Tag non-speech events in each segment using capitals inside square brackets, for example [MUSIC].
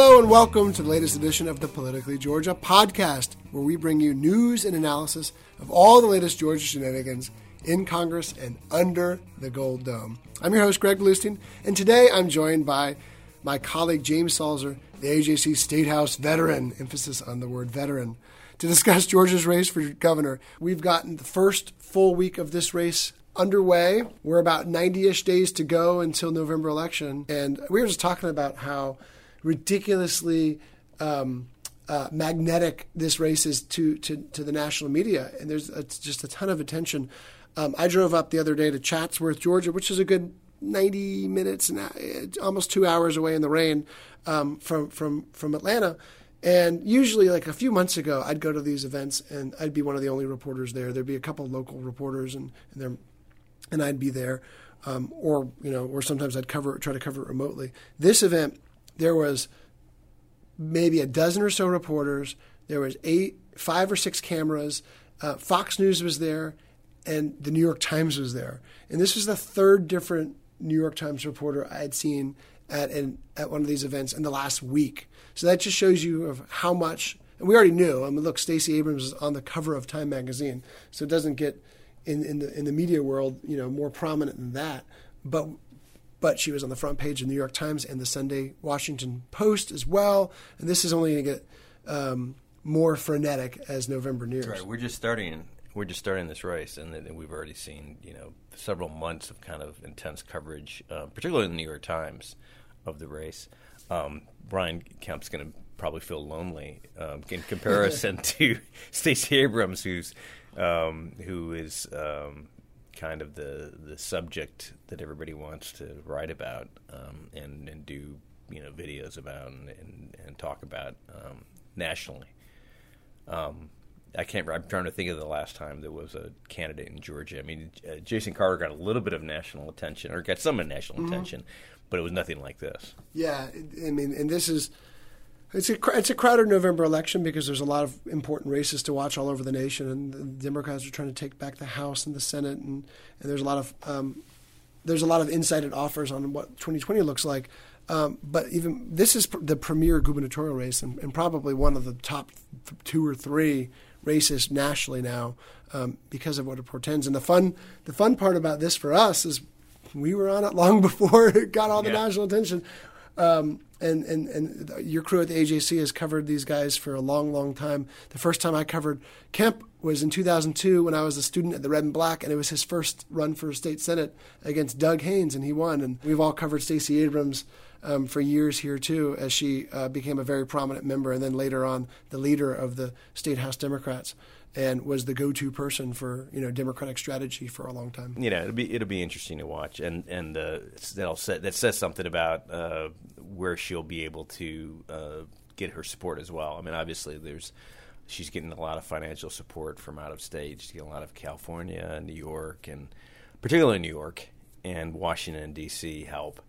Hello and welcome to the latest edition of the Politically Georgia podcast, where we bring you news and analysis of all the latest Georgia shenanigans in Congress and under the Gold Dome. I'm your host, Greg Bluestein, and today I'm joined by my colleague James Salzer, the AJC State House veteran, emphasis on the word veteran, to discuss Georgia's race for governor. We've gotten the first full week of this race underway. We're about 90 ish days to go until November election, and we were just talking about how ridiculously um, uh, magnetic this race is to, to, to the national media, and there's a, just a ton of attention. Um, I drove up the other day to Chatsworth, Georgia, which is a good 90 minutes and uh, almost two hours away in the rain um, from from from Atlanta. And usually, like a few months ago, I'd go to these events and I'd be one of the only reporters there. There'd be a couple local reporters, and and, and I'd be there, um, or you know, or sometimes I'd cover try to cover it remotely. This event there was maybe a dozen or so reporters. There was eight, five or six cameras. Uh, Fox News was there, and the New York Times was there. And this was the third different New York Times reporter I had seen at an, at one of these events in the last week. So that just shows you of how much. And we already knew. I mean, look, Stacey Abrams is on the cover of Time magazine, so it doesn't get in, in the in the media world, you know, more prominent than that. But but she was on the front page of the New York Times and the Sunday Washington Post as well. And this is only going to get um, more frenetic as November nears. Right. We're just starting. We're just starting this race, and we've already seen you know several months of kind of intense coverage, uh, particularly in the New York Times, of the race. Um, Brian Kemp's going to probably feel lonely um, in comparison [LAUGHS] to [LAUGHS] Stacey Abrams, who's um, who is um, kind of the the subject that everybody wants to write about um, and and do you know videos about and and, and talk about um, nationally. Um, I can't. I'm trying to think of the last time there was a candidate in Georgia. I mean, uh, Jason Carter got a little bit of national attention, or got some national mm-hmm. attention, but it was nothing like this. Yeah, I mean, and this is it's a it's a crowded November election because there's a lot of important races to watch all over the nation, and the Democrats are trying to take back the House and the Senate, and, and there's a lot of um, there's a lot of insight and offers on what 2020 looks like. Um, but even this is pr- the premier gubernatorial race, and, and, probably one of the top th- two or three races nationally now um, because of what it portends. And the fun the fun part about this for us is we were on it [LAUGHS] long before it got all the yeah. national attention. Um, and, and, and your crew at the AJC has covered these guys for a long, long time. The first time I covered Kemp was in 2002 when I was a student at the Red and Black, and it was his first run for state senate against Doug Haines, and he won. And we've all covered Stacey Abrams um, for years here too, as she uh, became a very prominent member, and then later on the leader of the state House Democrats and was the go-to person for you know Democratic strategy for a long time. You know, it'll be it'll be interesting to watch, and and uh, that'll say, that says something about uh, where she'll be able to uh, get her support as well. I mean, obviously, there's she's getting a lot of financial support from out of state. She's getting a lot of California, and New York, and particularly New York and Washington D.C. help.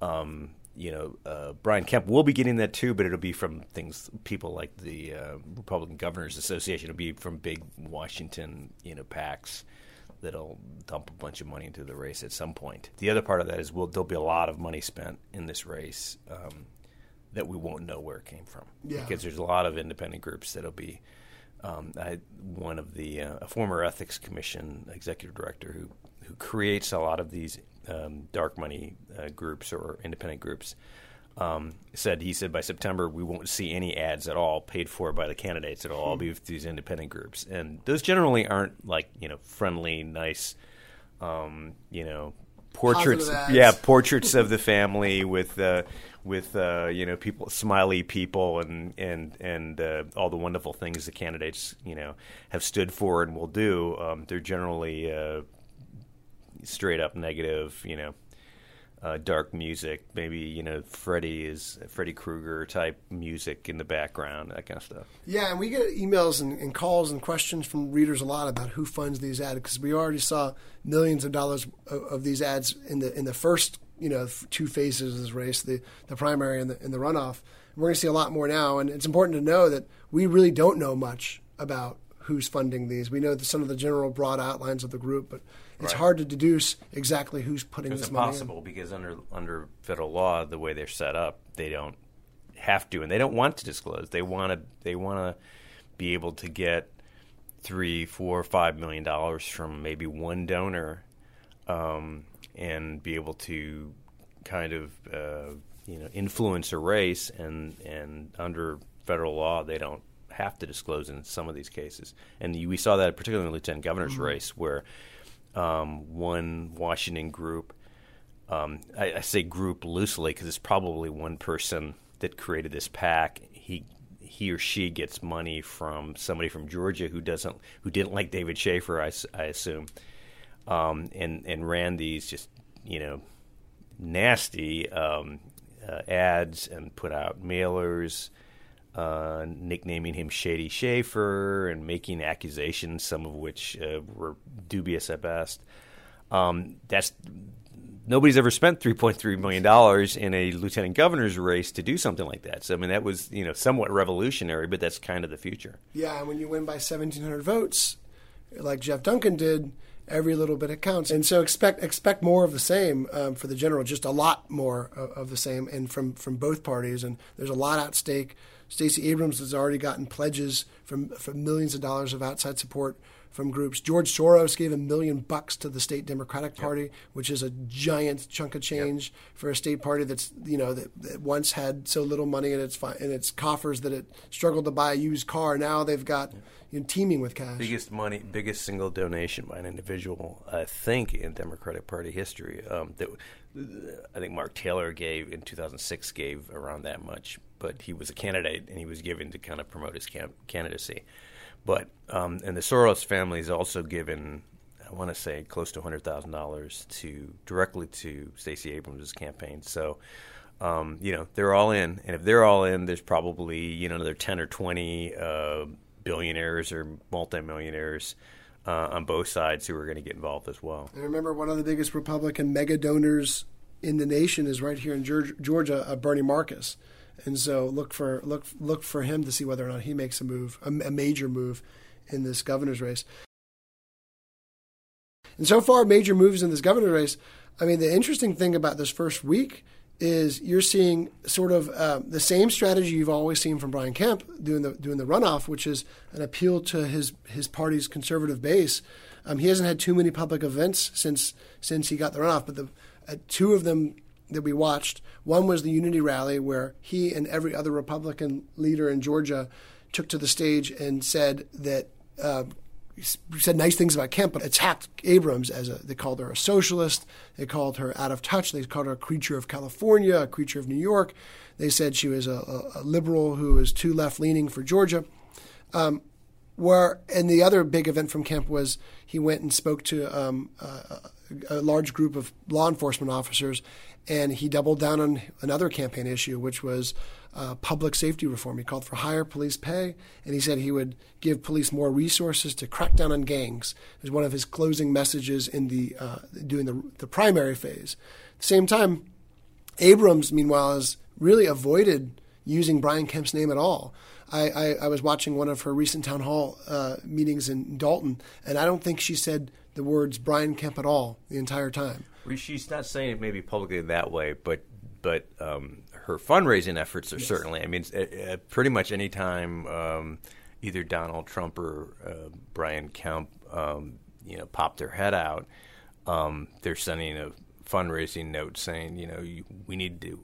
Um, you know, uh, Brian Kemp will be getting that too, but it'll be from things people like the uh, Republican Governors Association. It'll be from big Washington, you know, PACs that'll dump a bunch of money into the race at some point. The other part of that is will there'll be a lot of money spent in this race um, that we won't know where it came from yeah. because there's a lot of independent groups that'll be. Um, I one of the uh, a former ethics commission executive director who who creates a lot of these um, dark money uh, groups or independent groups, um, said he said by September we won't see any ads at all paid for by the candidates. It'll all be with these independent groups, and those generally aren't like you know friendly, nice, um, you know portraits. Yeah, portraits of the family with uh, with uh, you know people, smiley people, and and and uh, all the wonderful things the candidates you know have stood for and will do. Um, they're generally uh, straight up negative. You know. Uh, dark music, maybe you know Freddy is Freddy Krueger type music in the background, that kind of stuff. Yeah, and we get emails and, and calls and questions from readers a lot about who funds these ads because we already saw millions of dollars of, of these ads in the in the first you know two phases of this race, the the primary and the and the runoff. We're going to see a lot more now, and it's important to know that we really don't know much about who's funding these. We know the, some of the general broad outlines of the group, but it's Right. hard to deduce exactly who's putting It's this money. in. impossible because under under federal law, the way they're set up, they don't have to, and they don't want to disclose. They want to they want to be able to get three, four, five million dollars from maybe one donor, um, and be able to kind of uh, you know influence a race. And and under federal law, they don't have to disclose in some of these cases. And we saw that particularly in the lieutenant governor's race, where um, one Washington group. Um, I, I say group loosely because it's probably one person that created this pack. He he or she gets money from somebody from Georgia who doesn't who didn't like David Shafer, I assume, um, and and ran these just you know nasty um, uh, ads and put out mailers uh, nicknaming him Shady Shafer and making accusations, some of which uh, were dubious at best. Um, that's nobody's ever spent 3.3 million dollars in a lieutenant governor's race to do something like that. So I mean, that was you know somewhat revolutionary, but that's kind of the future. Yeah, and when you win by 1,700 votes, like Jeff Duncan did, every little bit counts. And so expect expect more of the same um, for the general, just a lot more of, of the same, and from from both parties. And there's a lot at stake. Stacey Abrams has already gotten pledges from from millions of dollars of outside support from groups. George Soros gave a million bucks to the state Democratic Party, which is a giant chunk of change for a state party that's you know that, that once had so little money in its in its coffers that it struggled to buy a used car. Now they've got you know, teeming with cash. Biggest money, biggest single donation by an individual, I think, in Democratic Party history. Um, that I think Mark Taylor gave in 2006 gave around that much, but he was a candidate and he was given to kind of promote his cam- candidacy. But um, and the Soros family has also given, I want to say, close to hundred thousand dollars to directly to Stacey Abrams' campaign. So. Um, you know they're all in, and if they're all in, there's probably you know another ten or twenty uh, billionaires or multimillionaires uh, on both sides who are going to get involved as well. And remember, one of the biggest Republican mega donors in the nation is right here in Georgia, uh, Bernie Marcus. And so look for look look for him to see whether or not he makes a move, a, a major move, in this governor's race. And so far, major moves in this governor's race. I mean, the interesting thing about this first week is you're seeing sort of um, the same strategy you've always seen from Brian Kemp doing the doing the runoff, which is an appeal to his his party's conservative base. Um, he hasn't had too many public events since since he got the runoff, but the uh, two of them that we watched. One was the Unity rally where he and every other Republican leader in Georgia took to the stage and said that uh, said nice things about Kemp, but attacked Abrams as a. They called her a socialist. They called her out of touch. They called her a creature of California, a creature of New York. They said she was a, a, liberal who was too left leaning for Georgia. Um, where and the other big event from Kemp was he went and spoke to um, a, a large group of law enforcement officers, and he doubled down on another campaign issue, which was uh, public safety reform. He called for higher police pay, and he said he would give police more resources to crack down on gangs. It was one of his closing messages in the uh, doing the, the primary phase. At the same time, Abrams, meanwhile, has really avoided using Brian Kemp's name at all. I, I, I was watching one of her recent town hall uh, meetings in Dalton, and I don't think she said the words Brian Kemp at all the entire time. Well, She's not saying it maybe publicly that way, but but um, her fundraising efforts are certainly. I mean, uh, uh, pretty much any time um, either Donald Trump or uh, Brian Kemp, um, you know, pop their head out. um, they're sending a fundraising note saying, you know, you, we need to.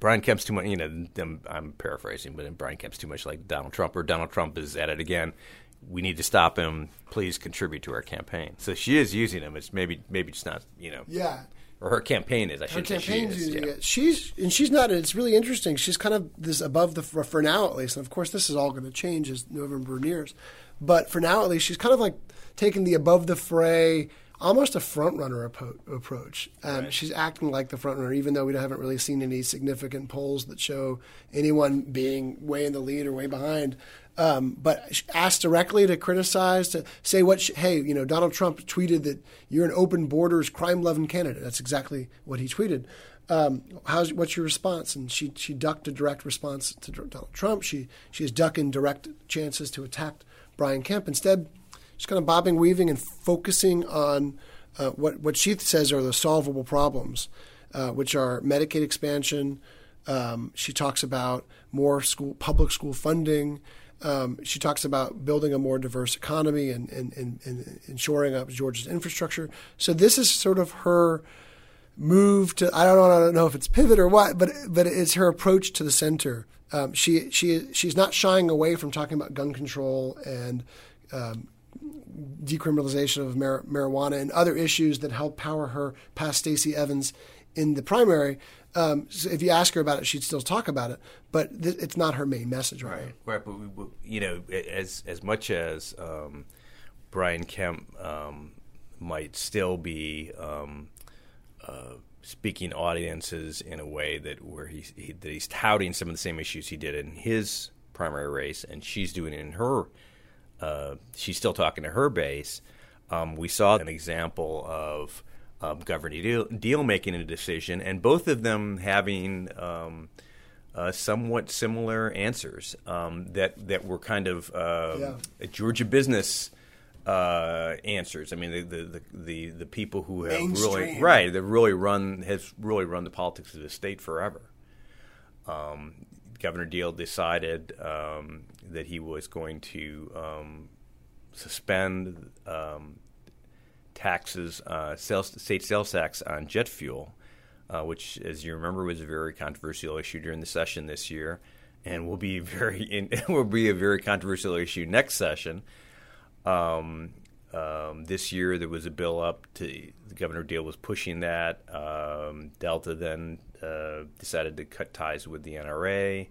Brian Kemp's too much. You know, I'm, I'm paraphrasing, but Brian Kemp's too much like Donald Trump, or Donald Trump is at it again. We need to stop him. Please contribute to our campaign. So she is using him. It's maybe maybe just not you know. Yeah. Or her campaign is. I Her should say she is. using yeah. it. She's and she's not. It's really interesting. She's kind of this above the for for now at least. And of course, this is all going to change as November nears. But for now at least, she's kind of like taking the above the fray, almost a front runner approach. Um, She's acting like the front runner, even though we haven't really seen any significant polls that show anyone being way in the lead or way behind. Um, but asked directly to criticize, to say what, sh- hey, you know, Donald Trump tweeted that you're an open borders, crime loving candidate. That's exactly what he tweeted. Um, how's what's your response? And she she ducked a direct response to Donald Trump. She she is ducking direct chances to attack Brian Kemp. Instead, she's kind of bobbing, weaving, and focusing on uh, what what she says are the solvable problems, uh, which are Medicaid expansion. Um, she talks about more school public school funding. Um, she talks about building a more diverse economy and, and, and, and ensuring up Georgia's infrastructure. So this is sort of her move to I don't know I don't know if it's pivot or what, but but it's her approach to the center. Um, she she she's not shying away from talking about gun control and um, decriminalization of mar- marijuana and other issues that help power her past Stacey Evans in the primary. Um, so if you ask her about it, she'd still talk about it, but th- it's not her main message right. Right, right. But we, we, you know, as as much as um, Brian Kemp um, might still be um, uh, speaking audiences in a way that where he's he, that he's touting some of the same issues he did in his primary race, and she's doing it in her. Uh, she's still talking to her base. Um, we saw an example of um, Governor Deal, Deal making a decision, and both of them having um, uh, somewhat similar answers um, that that were kind of um, Georgia business uh, answers. I mean, the the, the, the, people who have really right that really run has really run the politics of the state forever. Um, Governor Deal decided um, that he was going to um, suspend um, taxes, uh, sales, state sales tax on jet fuel, uh, which, as you remember, was a very controversial issue during the session this year, and will be [LAUGHS] very in, [LAUGHS] will be a very controversial issue next session. Um, um, this year, there was a bill up to the Governor Deal was pushing that. Um, Delta then uh, decided to cut ties with the NRA,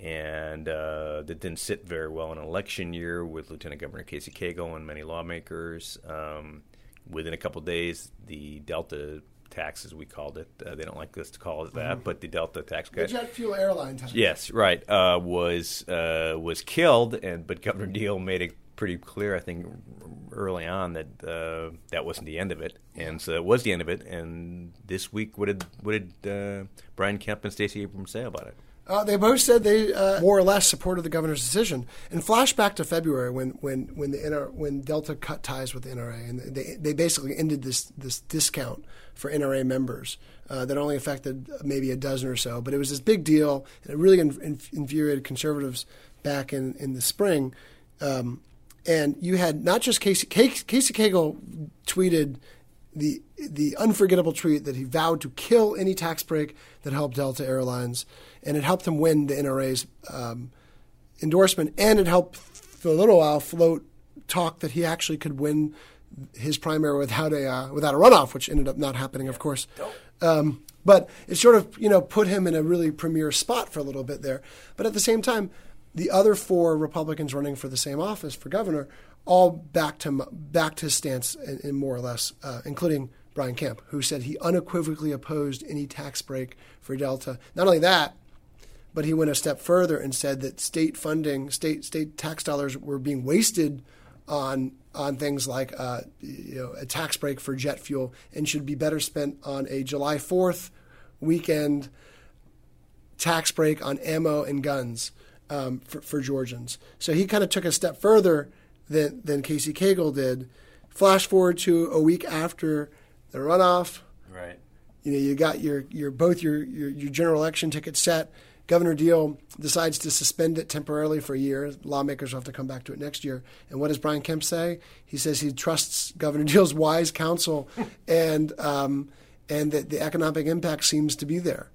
and uh, that didn't sit very well in an election year with Lieutenant Governor Casey Cagle and many lawmakers. Um, within a couple days, the Delta tax, as we called it, uh, they don't like us to call it that, but the Delta tax The cut. jet fuel airline tax. Yes, right. Uh, was uh, was killed, and but Governor Deal made it pretty clear, I think, early on that uh, that wasn't the end of it, and so it was the end of it. And this week, what did what did uh, Brian Kemp and Stacey Abrams say about it? Uh, they both said they uh, more or less supported the governor's decision. And flashback to February when when when the NR, when Delta cut ties with the NRA and they they basically ended this this discount for NRA members uh, that only affected maybe a dozen or so, but it was this big deal and it really in, in, infuriated conservatives back in in the spring. Um, and you had not just Casey, Casey Cagle tweeted the the unforgettable tweet that he vowed to kill any tax break that helped Delta Airlines, and it helped him win the NRA's um, endorsement, and it helped for a little while float talk that he actually could win his primary without a uh, without a runoff, which ended up not happening, of course. Um, but it sort of you know put him in a really premier spot for a little bit there. But at the same time, the other four Republicans running for the same office for governor all backed him backed his stance in, in more or less, uh, including Brian Kemp, who said he unequivocally opposed any tax break for Delta. Not only that, but he went a step further and said that state funding, state state tax dollars were being wasted on on things like uh, you know a tax break for jet fuel and should be better spent on a July Fourth weekend tax break on ammo and guns um, for, for Georgians. So he kind of took a step further than than Casey Cagle did. Flash forward to a week after the runoff. Right. You know, you got your your both your your, your general election ticket set. Governor Deal decides to suspend it temporarily for a year. Lawmakers will have to come back to it next year. And what does Brian Kemp say? He says he trusts Governor Deal's wise counsel, [LAUGHS] and um, and that the economic impact seems to be there.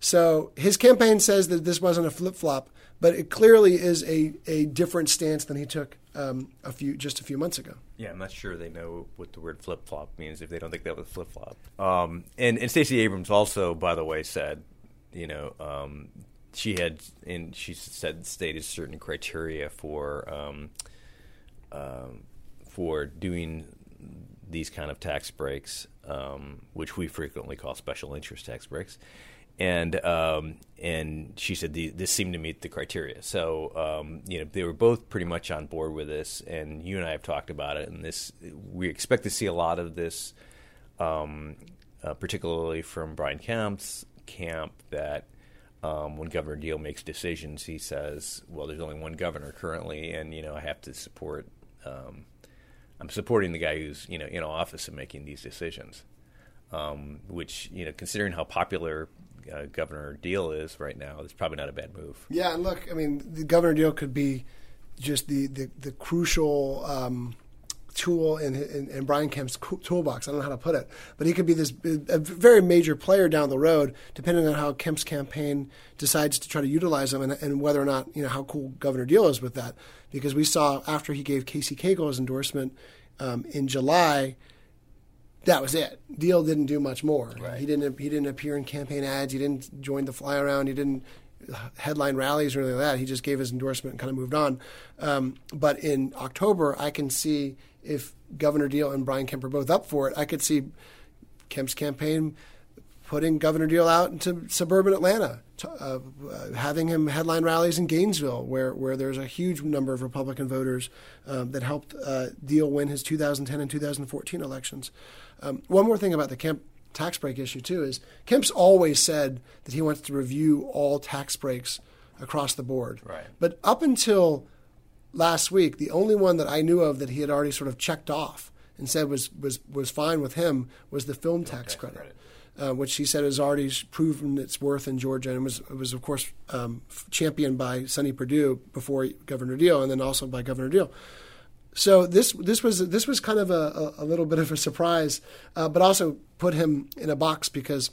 So his campaign says that this wasn't a flip flop, but it clearly is a, a different stance than he took um, a few just a few months ago. Yeah, I'm not sure they know what the word flip flop means if they don't think that was flip flop. Um, and and Stacey Abrams also, by the way, said, you know, um, she had and she said stated certain criteria for um, um, for doing these kind of tax breaks, um, which we frequently call special interest tax breaks and um, and she said this seemed to meet the criteria. So um, you know they were both pretty much on board with this, and you and I have talked about it. And this we expect to see a lot of this, um, uh, particularly from Brian Kemp's camp. That um, when Governor Deal makes decisions, he says, "Well, there's only one governor currently, and you know I have to support." Um, I'm supporting the guy who's you know in office and making these decisions. Um, which you know, considering how popular uh, Governor Deal is right now, it's probably not a bad move. Yeah, and look, I mean, the Governor Deal could be just the the, the crucial um, tool in, in, in, Brian Kemp's toolbox. I don't know how to put it, but he could be this a very major player down the road, depending on how Kemp's campaign decides to try to utilize him and, and whether or not you know how cool Governor Deal is with that. Because we saw after he gave Casey Cagle his endorsement um, in July that was it. Deal didn't do much more. Right. He didn't. He didn't appear in campaign ads. He didn't join the fly around. He didn't headline rallies or anything like that. He just gave his endorsement and kind of moved on. Um, but in October, I can see if Governor Deal and Brian Kemp are both up for it. I could see Kemp's campaign putting Governor Deal out into suburban Atlanta, uh, having him headline rallies in Gainesville, where, where there's a huge number of Republican voters um, that helped uh, Deal win his 2010 and 2014 elections. Um, one more thing about the Kemp tax break issue, too, is Kemp's always said that he wants to review all tax breaks across the board. Right. But up until last week, the only one that I knew of that he had already sort of checked off and said was, was, was fine with him was the film, film tax, tax, credit. credit uh, which he said has already proven its worth in Georgia, and was was of course um, championed by Sonny Perdue before Governor Deal, and then also by Governor Deal. So this this was this was kind of a, a little bit of a surprise, uh, but also put him in a box because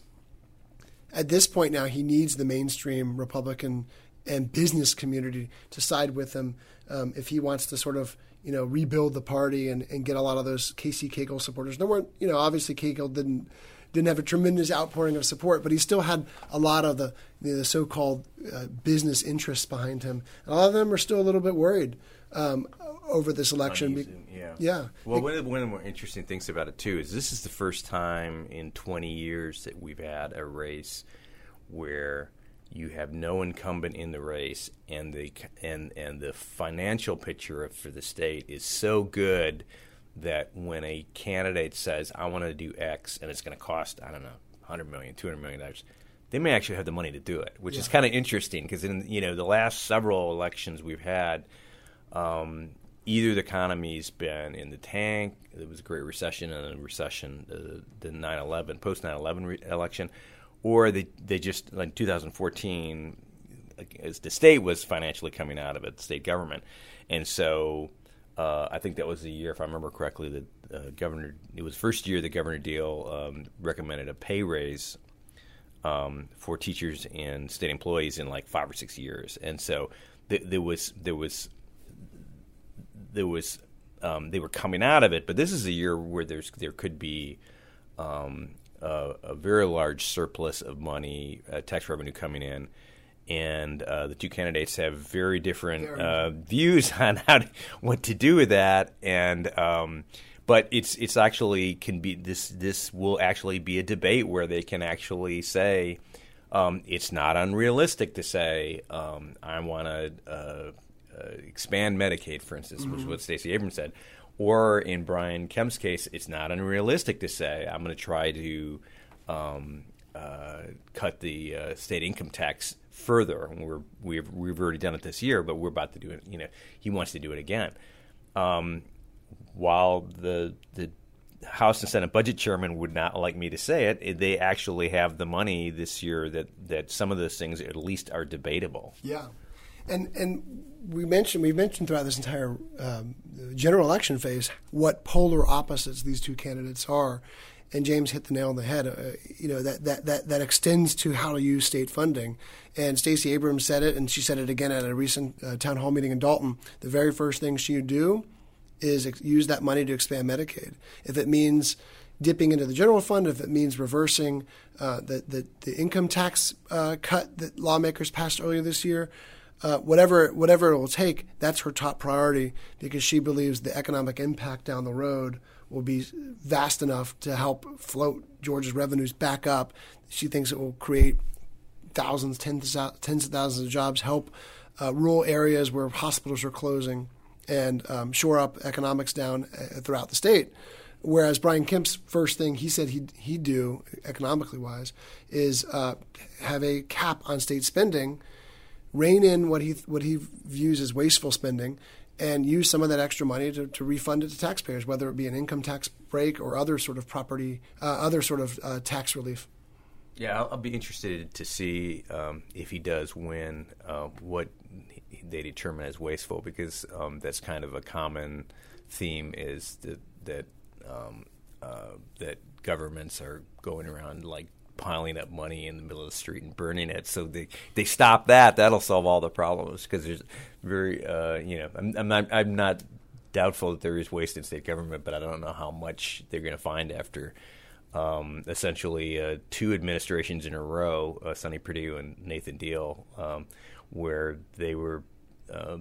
at this point now he needs the mainstream Republican and business community to side with him um, if he wants to sort of you know rebuild the party and, and get a lot of those Casey Cagle supporters. There weren't you know obviously Cagle didn't didn't have a tremendous outpouring of support, but he still had a lot of the, the so-called uh, business interests behind him. And a lot of them are still a little bit worried um, over this election. Uneasy, yeah. Yeah. Well, one of, the, one of the more interesting things about it too is this is the first time in 20 years that we've had a race where you have no incumbent in the race, and the and and the financial picture for the state is so good that when a candidate says, I want to do X and it's going to cost, I don't know, 100 million, 200 million dollars, they may actually have the money to do it, which yeah. is kind of interesting because in you know the last several elections we've had, um, either the economy's been in the tank, there was a great recession and a recession, uh, the 9/11 post 9/11 election, or they they just like 2014, as the state was financially coming out of it, the state government, and so uh, I think that was the year, if I remember correctly, that uh, Governor it was first year that Governor Deal um, recommended a pay raise um, for teachers and state employees in like five or six years, and so th- there was there was there was um, they were coming out of it, but this is a year where there's there could be um, a, a, very large surplus of money, uh, tax revenue coming in and uh, the two candidates have very different uh, views [LAUGHS] on how to, what to do with that. And um, but it's it's actually can be this this will actually be a debate where they can actually say um, it's not unrealistic to say um, I want to uh, uh, expand Medicaid, for instance, mm-hmm. which is what Stacey Abrams said. Or in Brian Kemp's case, it's not unrealistic to say I'm going to try to um, cut the uh, state income tax further. We're we've we've already done it this year, but we're about to do it. You know, he wants to do it again. Um, while the the House and Senate budget chairman would not like me to say it. They actually have the money this year that that some of those things at least are debatable. Yeah, and and we mentioned we mentioned throughout this entire um, general election phase what polar opposites these two candidates are, and James hit the nail on the head. Uh, you know that, that that that extends to how to use state funding. And Stacey Abrams said it, and she said it again at a recent uh, town hall meeting in Dalton. The very first thing she would do is ex- use that money to expand Medicaid. If it means dipping into the general fund, if it means reversing uh, the, the, the income tax uh, cut that lawmakers passed earlier this year, uh, whatever whatever it will take, that's her top priority because she believes the economic impact down the road will be vast enough to help float Georgia's revenues back up. She thinks it will create thousands, tens, of thousands of jobs, help uh, rural areas where hospitals are closing, and um, shore up economics down uh, throughout the state. Whereas Brian Kemp's first thing he said he'd, he'd do, economically wise, is uh, have a cap on state spending, rein in what he what he views as wasteful spending, and use some of that extra money to, to refund it to taxpayers, whether it be an income tax break or other sort of property, uh, other sort of uh, tax relief. Yeah, I'll, I'll, be interested to see um, if he does win uh, what they determine as wasteful, because um, that's kind of a common theme is that that um, uh, that governments are going around like piling up money in the middle of the street and burning it. So they they stop that. That'll solve all the problems because there's very uh, you know I'm, I'm, not I'm not doubtful that there is waste in state government, but I don't know how much they're going to find after. Um, essentially, uh, two administrations in a row, uh, Sonny Perdue and Nathan Deal, um, where they were uh,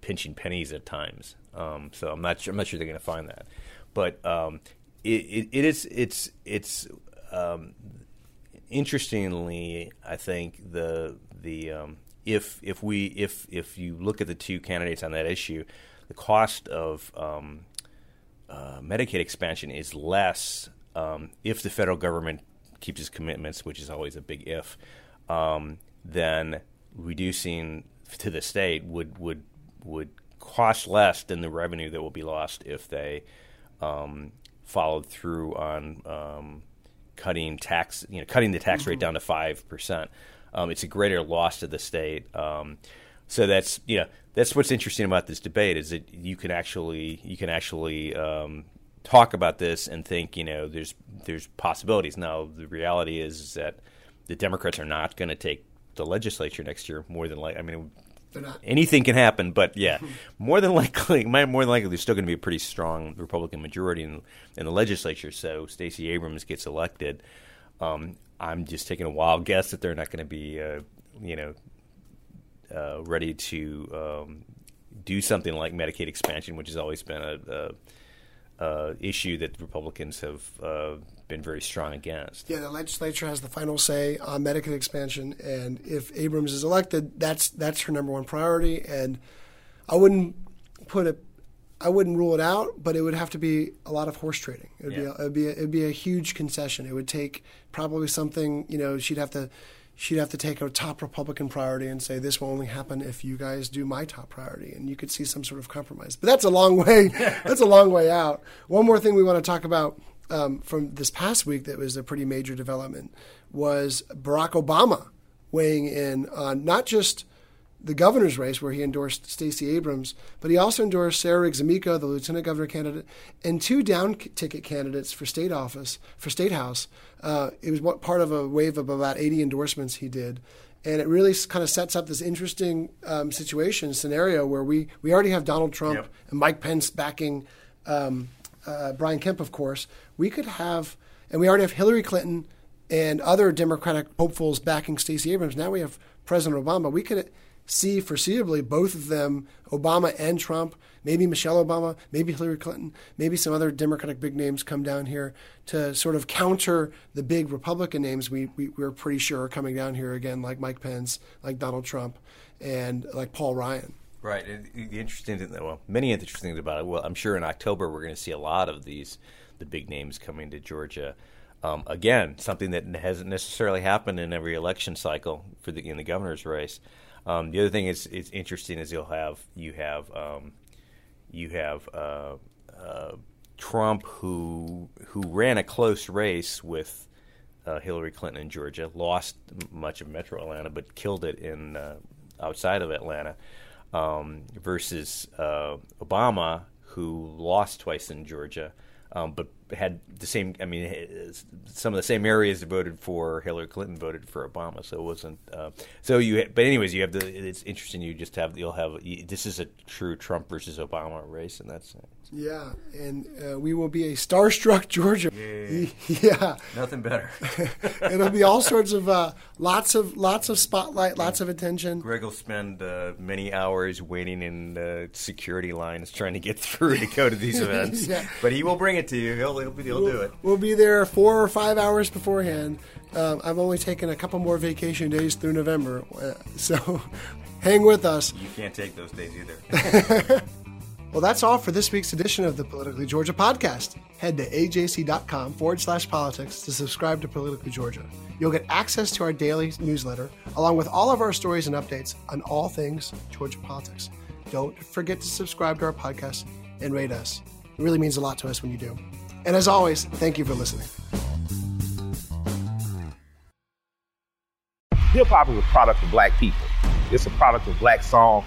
pinching pennies at times. Um, so I'm not sure. I'm not sure they're going to find that, but um, it, it, it is it's it's um, interestingly, I think the the um, if if we if if you look at the two candidates on that issue, the cost of um, uh, Medicaid expansion is less um, if the federal government keeps its commitments, which is always a big if. Um, then reducing to the state would would would cost less than the revenue that will be lost if they um, followed through on um, cutting tax, you know, cutting the tax rate mm-hmm. down to five percent. Um, it's a greater loss to the state. Um, so that's you know that's what's interesting about this debate is that you can actually you can actually um, talk about this and think you know there's there's possibilities. Now the reality is, is that the Democrats are not going to take the legislature next year. More than like I mean, anything can happen, but yeah, [LAUGHS] more than likely, [LAUGHS] more than likely, there's still going to be a pretty strong Republican majority in, in the legislature. So Stacey Abrams gets elected. Um, I'm just taking a wild guess that they're not going to be, uh, you know, uh, ready to um, do something like Medicaid expansion, which has always been a, a uh, issue that Republicans have uh, been very strong against. Yeah, the legislature has the final say on Medicaid expansion, and if Abrams is elected, that's that's her number one priority. And I wouldn't put it, I wouldn't rule it out, but it would have to be a lot of horse trading. It would yeah. be, a, it'd be, a, it'd be a huge concession. It would take probably something, you know, she'd have to she'd have to take a top Republican priority and say this will only happen if you guys do my top priority, and you could see some sort of compromise. But that's a long way. [LAUGHS] that's a long way out. One more thing we want to talk about um, from this past week that was a pretty major development was Barack Obama weighing in on not just the governor's race where he endorsed Stacey Abrams, but he also endorsed Sarah Riggs Amico, the lieutenant governor candidate, and two down ticket candidates for state office, for state house. Uh, it was part of a wave of about 80 endorsements he did. And it really kind of sets up this interesting um, situation, scenario where we, we already have Donald Trump yep. and Mike Pence backing um, uh, Brian Kemp, of course. We could have, and we already have Hillary Clinton and other Democratic hopefuls backing Stacey Abrams. Now we have President Obama. We could see foreseeably both of them, Obama and Trump, maybe Michelle Obama, maybe Hillary Clinton, maybe some other Democratic big names come down here to sort of counter the big Republican names we, we, we're pretty sure are coming down here again, like Mike Pence, like Donald Trump, and like Paul Ryan. Right. The interesting well, many interesting things about it. Well, I'm sure in October we're going to see a lot of these, the big names coming to Georgia. Um, again, something that hasn't necessarily happened in every election cycle for the in the governor's race. Um, the other thing is it's interesting is you'll have you have um, you have uh, uh, Trump, who who ran a close race with uh, Hillary Clinton in Georgia, lost much of Metro Atlanta, but killed it in uh, outside of Atlanta, um, versus uh, Obama, who lost twice in Georgia, um, but had the same. I mean, some of the same areas that voted for Hillary Clinton voted for Obama, so it wasn't. Uh, so you, but anyways, you have the. It's interesting. You just have you'll have this is a true Trump versus Obama race, and that's. Yeah, and uh, we will be a starstruck [LAUGHS] Georgia. Yeah, [LAUGHS] yeah. nothing better. [LAUGHS] It'll be all sorts of uh, lots of lots of spotlight, lots of attention. Greg will spend uh, many hours waiting in uh, security lines trying to get through to go to these events, yeah. but he will bring it to you. He'll he'll, he'll we'll, do it. We'll be there four or five hours beforehand. Um, I've only taken a couple more vacation days through November, uh, so hang with us. You can't take those days either. Well, that's all for this week's edition of the Politically Georgia podcast. Head to ajc.com forward slash politics to subscribe to Politically Georgia. You'll get access to our daily newsletter, along with all of our stories and updates on all things Georgia politics. Don't forget to subscribe to our podcast and rate us. It really means a lot to us when you do. And as always, thank you for listening. Hip hop is a product of black people. It's a product of black song